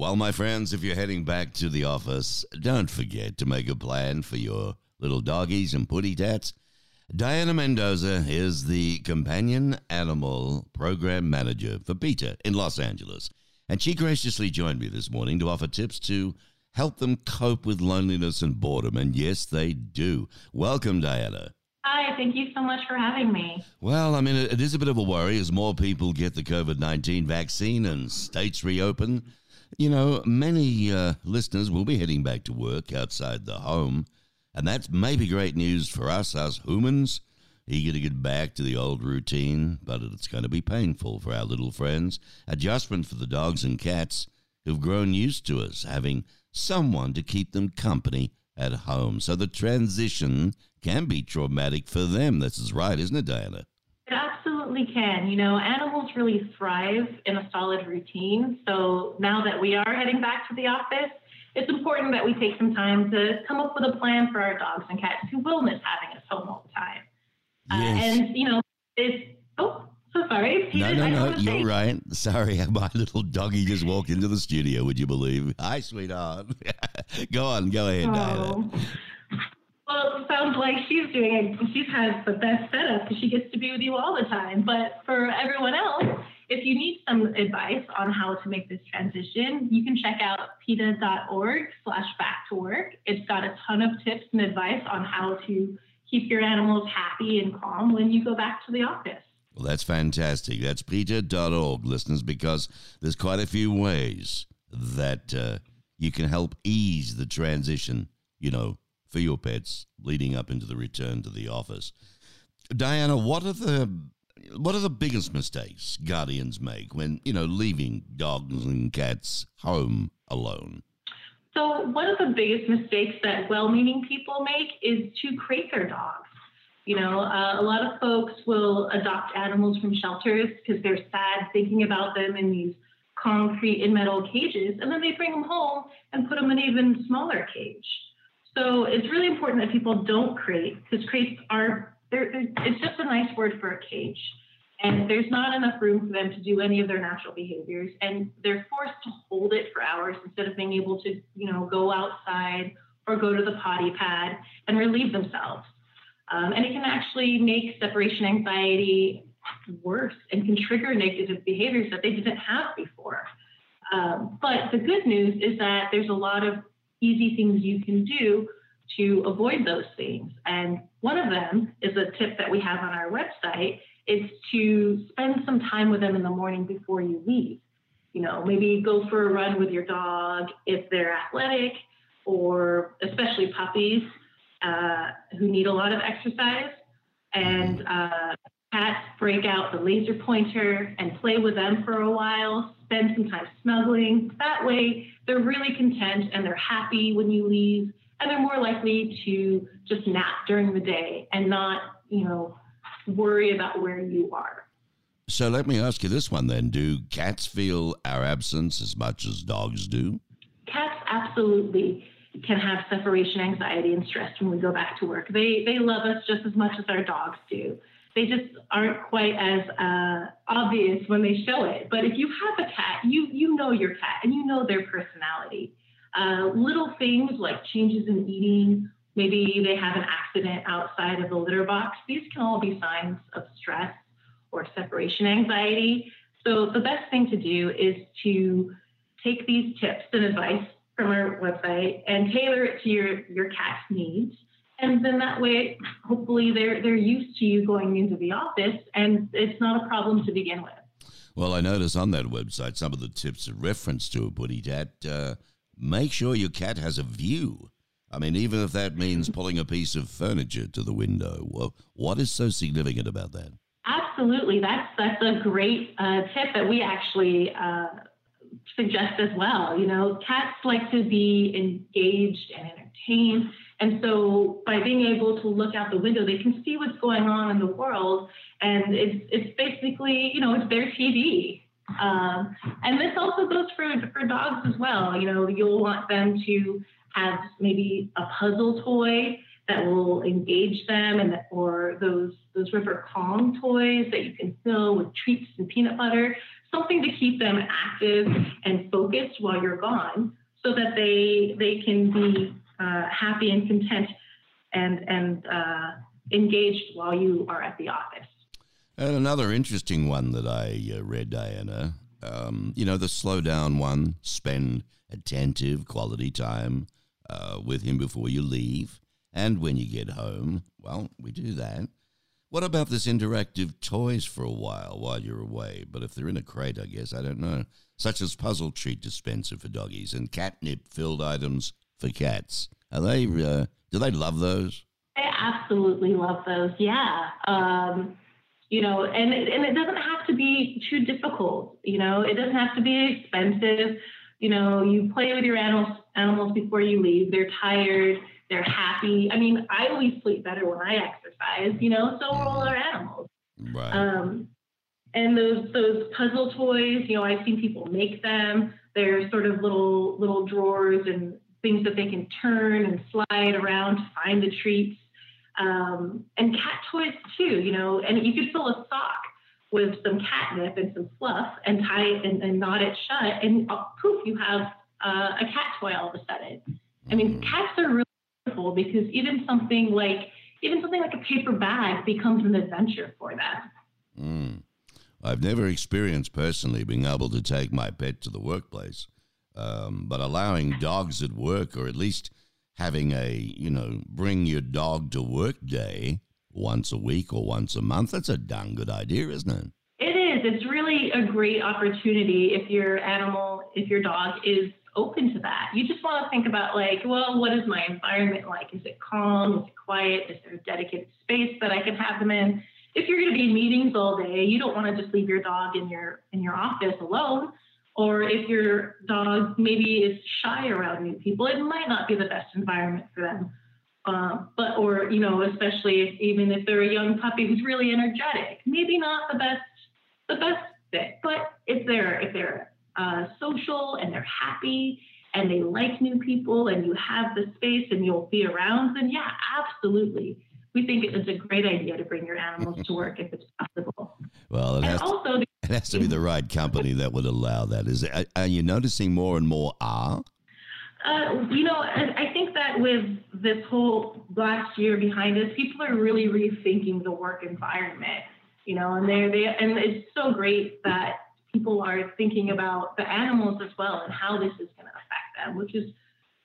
Well, my friends, if you're heading back to the office, don't forget to make a plan for your little doggies and putty tats. Diana Mendoza is the companion animal program manager for PETA in Los Angeles. And she graciously joined me this morning to offer tips to help them cope with loneliness and boredom. And yes, they do. Welcome, Diana. Hi, thank you so much for having me. Well, I mean, it is a bit of a worry as more people get the COVID 19 vaccine and states reopen. You know, many uh, listeners will be heading back to work outside the home, and that's maybe great news for us, us humans, eager to get back to the old routine, but it's going to be painful for our little friends. Adjustment for the dogs and cats who've grown used to us having someone to keep them company at home. So the transition can be traumatic for them. This is right, isn't it, Diana? Absolutely can. You know, animals really thrive in a solid routine. So now that we are heading back to the office, it's important that we take some time to come up with a plan for our dogs and cats who will miss having us home all the time. Uh, yes. Uh, and, you know, it's, oh, so sorry. Peter, no, no, no, you're say. right. Sorry, my little doggy just walked into the studio, would you believe? Hi, sweetheart. go on, go ahead, oh. Diana. Sounds like she's doing it. She's has the best setup because she gets to be with you all the time. But for everyone else, if you need some advice on how to make this transition, you can check out peta.org slash back to work. It's got a ton of tips and advice on how to keep your animals happy and calm when you go back to the office. Well, that's fantastic. That's peta.org, listeners, because there's quite a few ways that uh, you can help ease the transition, you know, for your pets leading up into the return to the office. Diana, what are the what are the biggest mistakes guardians make when, you know, leaving dogs and cats home alone? So, one of the biggest mistakes that well meaning people make is to crate their dogs. You know, uh, a lot of folks will adopt animals from shelters because they're sad thinking about them in these concrete and metal cages, and then they bring them home and put them in an even smaller cage. So it's really important that people don't crate because crates are they're, they're, it's just a nice word for a cage. And there's not enough room for them to do any of their natural behaviors. And they're forced to hold it for hours instead of being able to, you know, go outside or go to the potty pad and relieve themselves. Um, and it can actually make separation anxiety worse and can trigger negative behaviors that they didn't have before. Um, but the good news is that there's a lot of easy things you can do to avoid those things. And one of them is a tip that we have on our website is to spend some time with them in the morning before you leave. You know, maybe go for a run with your dog if they're athletic or especially puppies uh, who need a lot of exercise. And uh, cats break out the laser pointer and play with them for a while, spend some time snuggling. That way, they're really content and they're happy when you leave, and they're more likely to just nap during the day and not, you know, worry about where you are. So let me ask you this one then. Do cats feel our absence as much as dogs do? Cats absolutely can have separation anxiety and stress when we go back to work. They they love us just as much as our dogs do they just aren't quite as uh, obvious when they show it. But if you have a cat, you you know your cat and you know their personality. Uh, little things like changes in eating, maybe they have an accident outside of the litter box. These can all be signs of stress or separation anxiety. So the best thing to do is to take these tips and advice from our website and tailor it to your your cat's needs and then that way, hopefully, they're they're used to you going into the office, and it's not a problem to begin with. Well, I notice on that website some of the tips are reference to a putty tat. Uh, make sure your cat has a view. I mean, even if that means pulling a piece of furniture to the window. Well, what is so significant about that? Absolutely, that's that's a great uh, tip that we actually uh, suggest as well. You know, cats like to be engaged and entertained and so by being able to look out the window, they can see what's going on in the world. And it's, it's basically, you know, it's their TV. Um, and this also goes for, for dogs as well. You know, you'll want them to have maybe a puzzle toy that will engage them and or those those river Kong toys that you can fill with treats and peanut butter. something to keep them active and focused while you're gone so that they they can be uh, happy and content and and uh, engaged while you are at the office. And another interesting one that I uh, read, Diana, um, you know, the slow down one, spend attentive quality time uh, with him before you leave. And when you get home, well, we do that. What about this interactive toys for a while while you're away? But if they're in a crate, I guess, I don't know. Such as puzzle treat dispenser for doggies and catnip filled items for cats. Are they, uh, do they love those? I absolutely love those. Yeah. Um, you know, and it, and it doesn't have to be too difficult. You know, it doesn't have to be expensive. You know, you play with your animals animals before you leave. They're tired. They're happy. I mean, I always sleep better when I exercise. You know, so will all our animals. Right. Um, and those those puzzle toys, you know, I've seen people make them. They're sort of little little drawers and things that they can turn and slide around to find the treats um, and cat toys too, you know, and you could fill a sock with some catnip and some fluff and tie it and, and knot it shut, and uh, poof, you have uh, a cat toy all of a sudden. I mean, mm. cats are really wonderful because even something like even something like a paper bag becomes an adventure for them. Mm. I've never experienced personally being able to take my pet to the workplace, um, but allowing dogs at work, or at least having a, you know, bring your dog to work day once a week or once a month, that's a darn good idea, isn't it? It is. It's really a great opportunity if your animal, if your dog is open to that. You just want to think about like, well, what is my environment like? Is it calm? Is it quiet? Is there a dedicated space that I can have them in? If you're going to be in meetings all day, you don't want to just leave your dog in your in your office alone or if your dog maybe is shy around new people, it might not be the best environment for them. Uh, but or you know, especially if, even if they're a young puppy who's really energetic, maybe not the best the best fit. But if they're if they're uh, social and they're happy and they like new people and you have the space and you'll be around, then yeah, absolutely. We think it's a great idea to bring your animals to work if it's possible. Well, it has also to, it has to be the right company that would allow that. Is it, are you noticing more and more are? Uh, you know, I think that with this whole last year behind us, people are really rethinking the work environment. You know, and they're they and it's so great that people are thinking about the animals as well and how this is going to affect them, which is,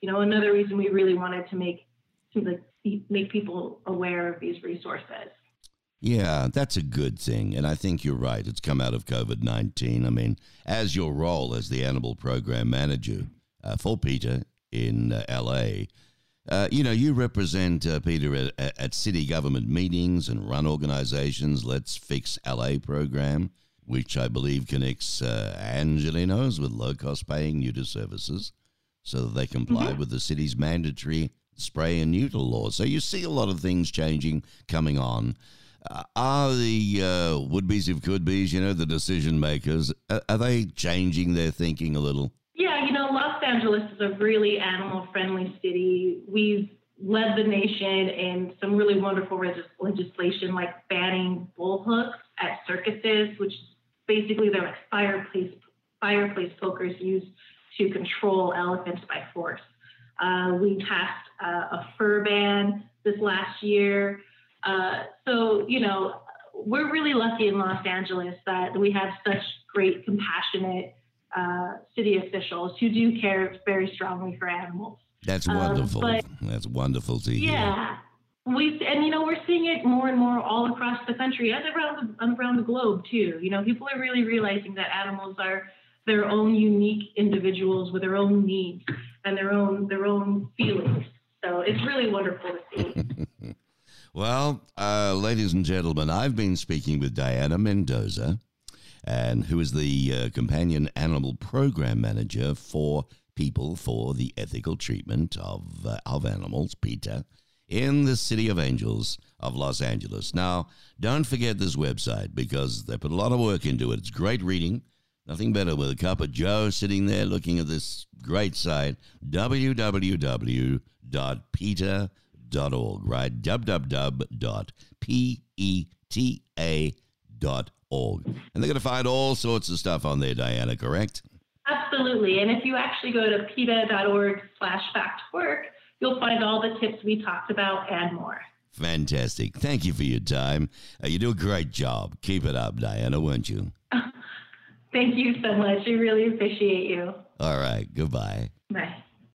you know, another reason we really wanted to make to like make people aware of these resources. Yeah, that's a good thing. And I think you're right. It's come out of COVID 19. I mean, as your role as the animal program manager uh, for PETA in uh, LA, uh, you know, you represent uh, PETA at, at, city government meetings and run organizations. Let's Fix LA program, which I believe connects uh, Angelenos with low cost paying neuter services so that they comply mm-hmm. with the city's mandatory spay and neuter law. So you see a lot of things changing coming on. Uh, are the uh, would be's if could be's, you know, the decision makers, uh, are they changing their thinking a little? Yeah, you know, Los Angeles is a really animal friendly city. We've led the nation in some really wonderful legislation like banning bull hooks at circuses, which basically they're like fireplace fireplace pokers used to control elephants by force. Uh, we passed uh, a fur ban this last year. Uh, so, you know, we're really lucky in Los Angeles that we have such great, compassionate uh, city officials who do care very strongly for animals. That's um, wonderful. Um, but, That's wonderful to hear. Yeah. We and you know we're seeing it more and more all across the country and around the, around the globe too. You know, people are really realizing that animals are their own unique individuals with their own needs and their own their own feelings. So it's really wonderful to see. Well, uh, ladies and gentlemen, I've been speaking with Diana Mendoza, and who is the uh, companion animal program manager for People for the Ethical Treatment of uh, of Animals, PETA, in the City of Angels of Los Angeles. Now, don't forget this website because they put a lot of work into it. It's great reading. Nothing better with a cup of Joe sitting there looking at this great site, www.peta.com www.peta.org, right? www.peta.org. org. And they're going to find all sorts of stuff on there, Diana, correct? Absolutely. And if you actually go to peta.org slash factwork, you'll find all the tips we talked about and more. Fantastic. Thank you for your time. Uh, you do a great job. Keep it up, Diana, won't you? Thank you so much. I really appreciate you. All right. Goodbye. Bye.